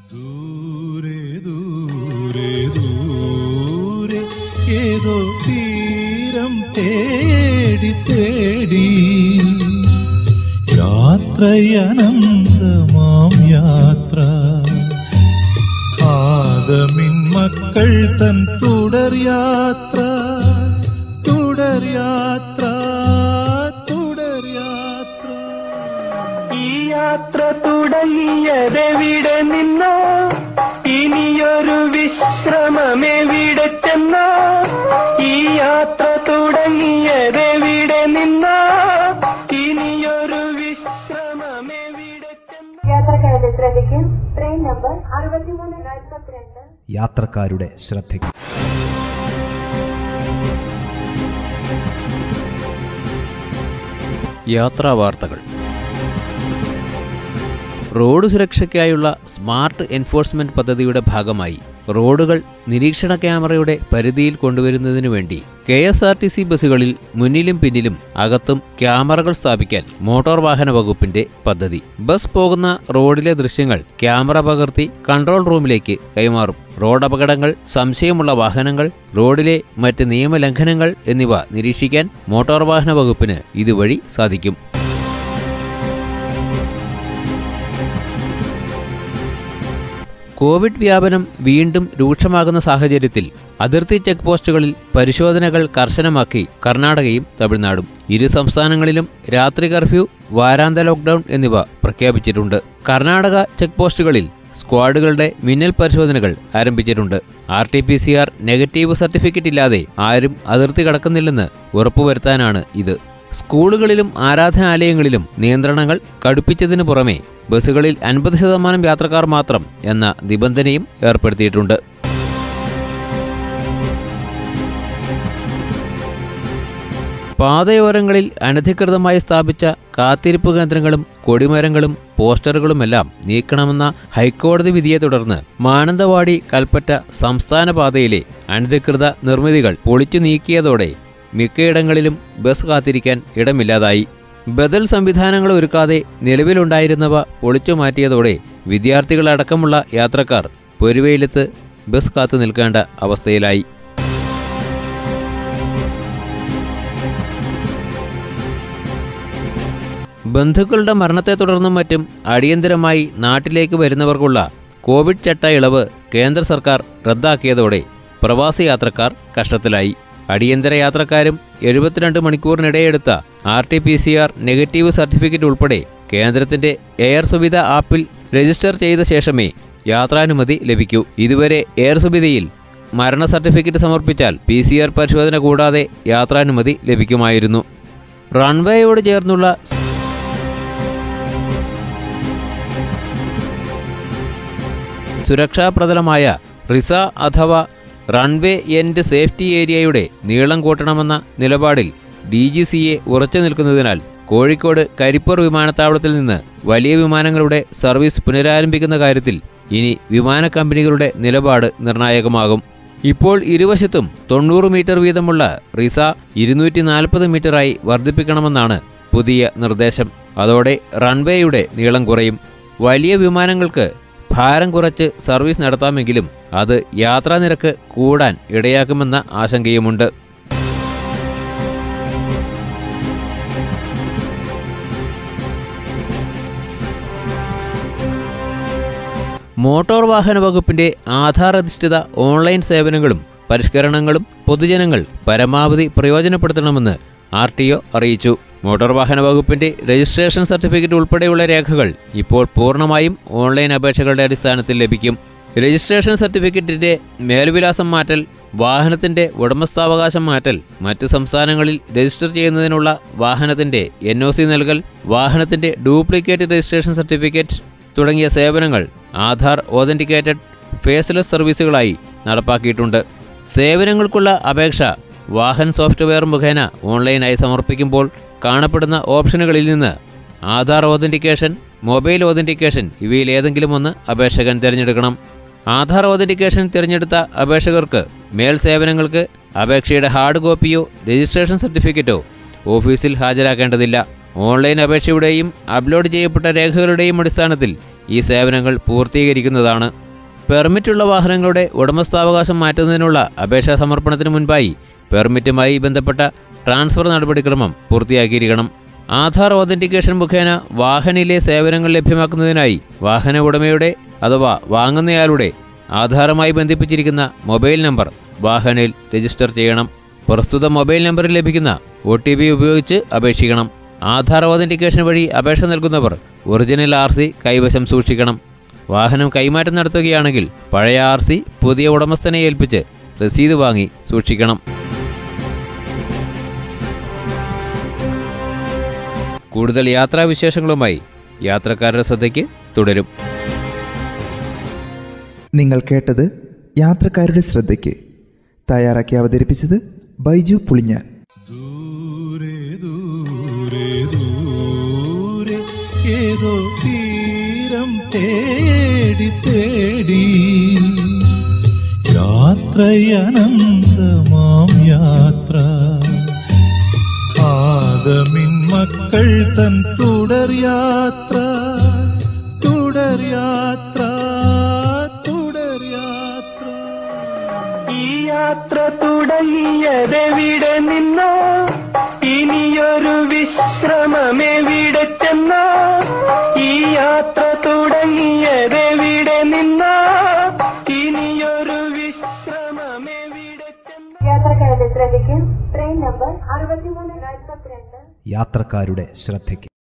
ദൂരെ ദൂരെ ദൂരെ ഏതോ തീരം തേടി തേടി. യാത്രയനന്തമാം യാത്ര. ആദമിൻ മക്കൾ തൻ തുടർ യാത്ര. തുടർ യാത്ര യാത്ര തുടങ്ങിയതെവിടെ നിന്നോ? ഇനിയൊരു വിശ്രമമെവിടെ ചെന്നോ? ഈ യാത്ര തുടങ്ങിയതെവിടെ നിന്നോ? ഇനിയൊരു വിശ്രമമെവിടെ ചെന്നോ? യാത്രക്കാരുടെ ശ്രദ്ധയ്ക്ക് ട്രെയിൻ നമ്പർ അറുപത്തിമൂന്ന് നാൽപ്പത്തിരണ്ട്. യാത്രക്കാരുടെ ശ്രദ്ധയ്ക്ക്. യാത്രാ വാർത്തകൾ റോഡ് സുരക്ഷയ്ക്കായുള്ള സ്മാർട്ട് എൻഫോഴ്സ്മെന്റ് പദ്ധതിയുടെ ഭാഗമായി റോഡുകൾ നിരീക്ഷണ ക്യാമറയുടെ പരിധിയിൽ കൊണ്ടുവരുന്നതിനു വേണ്ടി K S R T C ബസ്സുകളിൽ മുന്നിലും പിന്നിലും അകത്തും ക്യാമറകൾ സ്ഥാപിക്കാൻ മോട്ടോർ വാഹന വകുപ്പിന്റെ പദ്ധതി. ബസ് പോകുന്ന റോഡിലെ ദൃശ്യങ്ങൾ ക്യാമറ പകർത്തി കൺട്രോൾ റൂമിലേക്ക് കൈമാറും. റോഡ് അപകടങ്ങൾ സംശയമുള്ള വാഹനങ്ങൾ റോഡിലെ മറ്റ് നിയമലംഘനങ്ങൾ എന്നിവ നിരീക്ഷിക്കാൻ മോട്ടോർ വാഹന വകുപ്പിന് ഇതുവഴി സാധിക്കും. കോവിഡ് വ്യാപനം വീണ്ടും രൂക്ഷമാകുന്ന സാഹചര്യത്തിൽ അതിർത്തി ചെക്ക് പോസ്റ്റുകളിൽ പരിശോധനകൾ കർശനമാക്കി കർണാടകയും തമിഴ്നാടും. ഇരു സംസ്ഥാനങ്ങളിലും രാത്രി കർഫ്യൂ വാരാന്ത ലോക്ക്ഡൌൺ എന്നിവ പ്രഖ്യാപിച്ചിട്ടുണ്ട്. കർണാടക ചെക്ക് പോസ്റ്റുകളിൽ സ്ക്വാഡുകളുടെ മിന്നൽ പരിശോധനകൾ ആരംഭിച്ചിട്ടുണ്ട്. R T P C R negative certificate ഇല്ലാതെ ആരും അതിർത്തി കടക്കുന്നില്ലെന്ന് ഉറപ്പുവരുത്താനാണ് ഇത്. സ്കൂളുകളിലും ആരാധനാലയങ്ങളിലും നിയന്ത്രണങ്ങൾ കടുപ്പിച്ചതിനു പുറമെ ബസ്സുകളിൽ അൻപത് ശതമാനം യാത്രക്കാർ മാത്രം എന്ന നിബന്ധനയും ഏർപ്പെടുത്തിയിട്ടുണ്ട്. പാതയോരങ്ങളിൽ അനധികൃതമായി സ്ഥാപിച്ച കാത്തിരിപ്പ് കേന്ദ്രങ്ങളും കൊടിമരങ്ങളും പോസ്റ്ററുകളുമെല്ലാം നീക്കണമെന്ന ഹൈക്കോടതി വിധിയെ തുടർന്ന് മാനന്തവാടി കൽപ്പറ്റ സംസ്ഥാന പാതയിലെ അനധികൃത നിർമ്മിതികൾ പൊളിച്ചു നീക്കിയതോടെ മിക്കയിടങ്ങളിലും ബസ് കാത്തിരിക്കാൻ ഇടമില്ലാതായി. ബദൽ സംവിധാനങ്ങൾ ഒരുക്കാതെ നിലവിലുണ്ടായിരുന്നവ പൊളിച്ചു മാറ്റിയതോടെ വിദ്യാർത്ഥികളടക്കമുള്ള യാത്രക്കാർ പൊരുവയിലെത്ത് ബസ് കാത്തു നിൽക്കേണ്ട അവസ്ഥയിലായി. ബന്ധുക്കളുടെ മരണത്തെ തുടർന്നും മറ്റും അടിയന്തരമായി നാട്ടിലേക്ക് വരുന്നവർക്കുള്ള കോവിഡ് ചട്ട ഇളവ് കേന്ദ്ര സർക്കാർ റദ്ദാക്കിയതോടെ പ്രവാസി യാത്രക്കാർ കഷ്ടത്തിലായി. അടിയന്തര യാത്രക്കാരും എഴുപത്തിരണ്ട് മണിക്കൂറിനിടെയെടുത്ത R T P C R negative certificate ഉൾപ്പെടെ കേന്ദ്രത്തിന്റെ എയർ സുവിധ ആപ്പിൽ രജിസ്റ്റർ ചെയ്ത ശേഷമേ യാത്രാനുമതി ലഭിക്കൂ. ഇതുവരെ എയർ സുവിധയിൽ മരണ സർട്ടിഫിക്കറ്റ് സമർപ്പിച്ചാൽ പി സി ആർ പരിശോധന കൂടാതെ യാത്രാനുമതി ലഭിക്കുമായിരുന്നു. റൺവേയോട് ചേർന്നുള്ള സുരക്ഷാപ്രദമായ റിസ അഥവാ റൺവേ എൻഡ് സേഫ്റ്റി ഏരിയയുടെ നീളം കൂട്ടണമെന്ന നിലപാടിൽ ഡി ജി സിയെ ഉറച്ചു നിൽക്കുന്നതിനാൽ കോഴിക്കോട് കരിപ്പൂർ വിമാനത്താവളത്തിൽ നിന്ന് വലിയ വിമാനങ്ങളുടെ സർവീസ് പുനരാരംഭിക്കുന്ന കാര്യത്തിൽ ഇനി വിമാന കമ്പനികളുടെ നിലപാട് നിർണായകമാകും. ഇപ്പോൾ ഇരുവശത്തും തൊണ്ണൂറ് മീറ്റർ വീതമുള്ള റിസ ഇരുന്നൂറ്റി നാൽപ്പത് മീറ്ററായി വർദ്ധിപ്പിക്കണമെന്നാണ് പുതിയ നിർദ്ദേശം. അതോടെ റൺവേയുടെ നീളം കുറയും. വലിയ വിമാനങ്ങൾക്ക് ഭാരം കുറച്ച് സർവീസ് നടത്താമെങ്കിലും അത് യാത്രാ നിരക്ക് കൂടാൻ ഇടയാക്കുമെന്ന ആശങ്കയുമുണ്ട്. മോട്ടോർ വാഹന വകുപ്പിന്റെ ആധാർ അധിഷ്ഠിത ഓൺലൈൻ സേവനങ്ങളും പരിഷ്കരണങ്ങളും പൊതുജനങ്ങൾ പരമാവധി പ്രയോജനപ്പെടുത്തണമെന്ന് ആർ ടി ഒ അറിയിച്ചു. മോട്ടോർ വാഹന വകുപ്പിന്റെ രജിസ്ട്രേഷൻ സർട്ടിഫിക്കറ്റ് ഉൾപ്പെടെയുള്ള രേഖകൾ ഇപ്പോൾ പൂർണമായും ഓൺലൈൻ അപേക്ഷകളുടെ അടിസ്ഥാനത്തിൽ ലഭിക്കും. രജിസ്ട്രേഷൻ സർട്ടിഫിക്കറ്റിന്റെ മേൽവിലാസം മാറ്റൽ വാഹനത്തിന്റെ ഉടമസ്ഥാവകാശം മാറ്റൽ മറ്റു സംസ്ഥാനങ്ങളിൽ രജിസ്റ്റർ ചെയ്യുന്നതിനുള്ള വാഹനത്തിന്റെ എൻ ഒ സി നൽകൽ വാഹനത്തിന്റെ ഡ്യൂപ്ലിക്കേറ്റ് രജിസ്ട്രേഷൻ സർട്ടിഫിക്കറ്റ് തുടങ്ങിയ സേവനങ്ങൾ ആധാർ ഓതന്റിക്കേറ്റഡ് ഫേസ്ലെസ് സർവീസുകളായി നടപ്പാക്കിയിട്ടുണ്ട്. സേവനങ്ങൾക്കുള്ള അപേക്ഷ വാഹൻ സോഫ്റ്റ്വെയർ മുഖേന ഓൺലൈനായി സമർപ്പിക്കുമ്പോൾ കാണപ്പെടുന്ന ഓപ്ഷനുകളിൽ നിന്ന് ആധാർ ഓതന്റിക്കേഷൻ മൊബൈൽ ഓതന്റിക്കേഷൻ ഇവയിൽ ഏതെങ്കിലും ഒന്ന് അപേക്ഷകൻ തിരഞ്ഞെടുക്കണം. ആധാർ ഓതന്റിക്കേഷൻ തിരഞ്ഞെടുത്ത അപേക്ഷകർക്ക് മേൽ സേവനങ്ങൾക്ക് അപേക്ഷയുടെ ഹാർഡ് കോപ്പിയോ രജിസ്ട്രേഷൻ സർട്ടിഫിക്കറ്റോ ഓഫീസിൽ ഹാജരാക്കേണ്ടതില്ല. ഓൺലൈൻ അപേക്ഷയുടെയും അപ്ലോഡ് ചെയ്യപ്പെട്ട രേഖകളുടെയും അടിസ്ഥാനത്തിൽ ഈ സേവനങ്ങൾ പൂർത്തീകരിക്കുന്നതാണ്. പെർമിറ്റുള്ള വാഹനങ്ങളുടെ ഉടമസ്ഥാവകാശം മാറ്റുന്നതിനുള്ള അപേക്ഷാ സമർപ്പണത്തിന് മുൻപായി പെർമിറ്റുമായി ബന്ധപ്പെട്ട ട്രാൻസ്ഫർ നടപടിക്രമം പൂർത്തിയാക്കിയിരിക്കണം. ആധാർ ഓതന്റിക്കേഷൻ മുഖേന വാഹനിലെ സേവനങ്ങൾ ലഭ്യമാക്കുന്നതിനായി വാഹന ഉടമയുടെ അഥവാ വാങ്ങുന്നയാളുടെ ആധാറുമായി ബന്ധിപ്പിച്ചിരിക്കുന്ന മൊബൈൽ നമ്പർ വാഹനിൽ രജിസ്റ്റർ ചെയ്യണം. പ്രസ്തുത മൊബൈൽ നമ്പറിൽ ലഭിക്കുന്ന ഒ ടി പി ഉപയോഗിച്ച് അപേക്ഷിക്കണം. ആധാർ ഓതന്റിക്കേഷൻ വഴി അപേക്ഷ നൽകുന്നവർ ഒറിജിനൽ ആർ സി കൈവശം സൂക്ഷിക്കണം. വാഹനം കൈമാറ്റം നടത്തുകയാണെങ്കിൽ പഴയ ആർ സി പുതിയ ഉടമസ്ഥനെ ഏൽപ്പിച്ച് രസീത് വാങ്ങി സൂക്ഷിക്കണം. കൂടുതൽ യാത്രാവിശേഷങ്ങളുമായി യാത്രക്കാരുടെ ശ്രദ്ധയ്ക്ക് തുടരും. നിങ്ങൾ കേട്ടത് യാത്രക്കാരുടെ ശ്രദ്ധയ്ക്ക്. തയ്യാറാക്കി അവതരിപ്പിച്ചത് ബൈജു പുളിഞ്ഞാൻ. ഏതോ തീരം തേടി തേടി. യാത്രയനന്തമാം യാത്ര. ആദമിൻ മക്കൾ തൻ തുടർ യാത്ര. തുടർ യാത്ര യാത്ര തുടങ്ങിയതെവിടെ നിന്നോ? ഇനിയൊരു വിശ്രമമെവിടെ ചെന്നോ? ഈ യാത്ര തുടങ്ങിയതെവിടെ നിന്നോ? ഇനിയൊരു വിശ്രമമെവിടെ ചെന്നോ? യാത്രക്കാരുടെ ശ്രദ്ധയ്ക്ക് ട്രെയിൻ നമ്പർ അറുപത്തിമൂന്ന് നാൽപ്പത്തിരണ്ട്. യാത്രക്കാരുടെ ശ്രദ്ധയ്ക്ക്.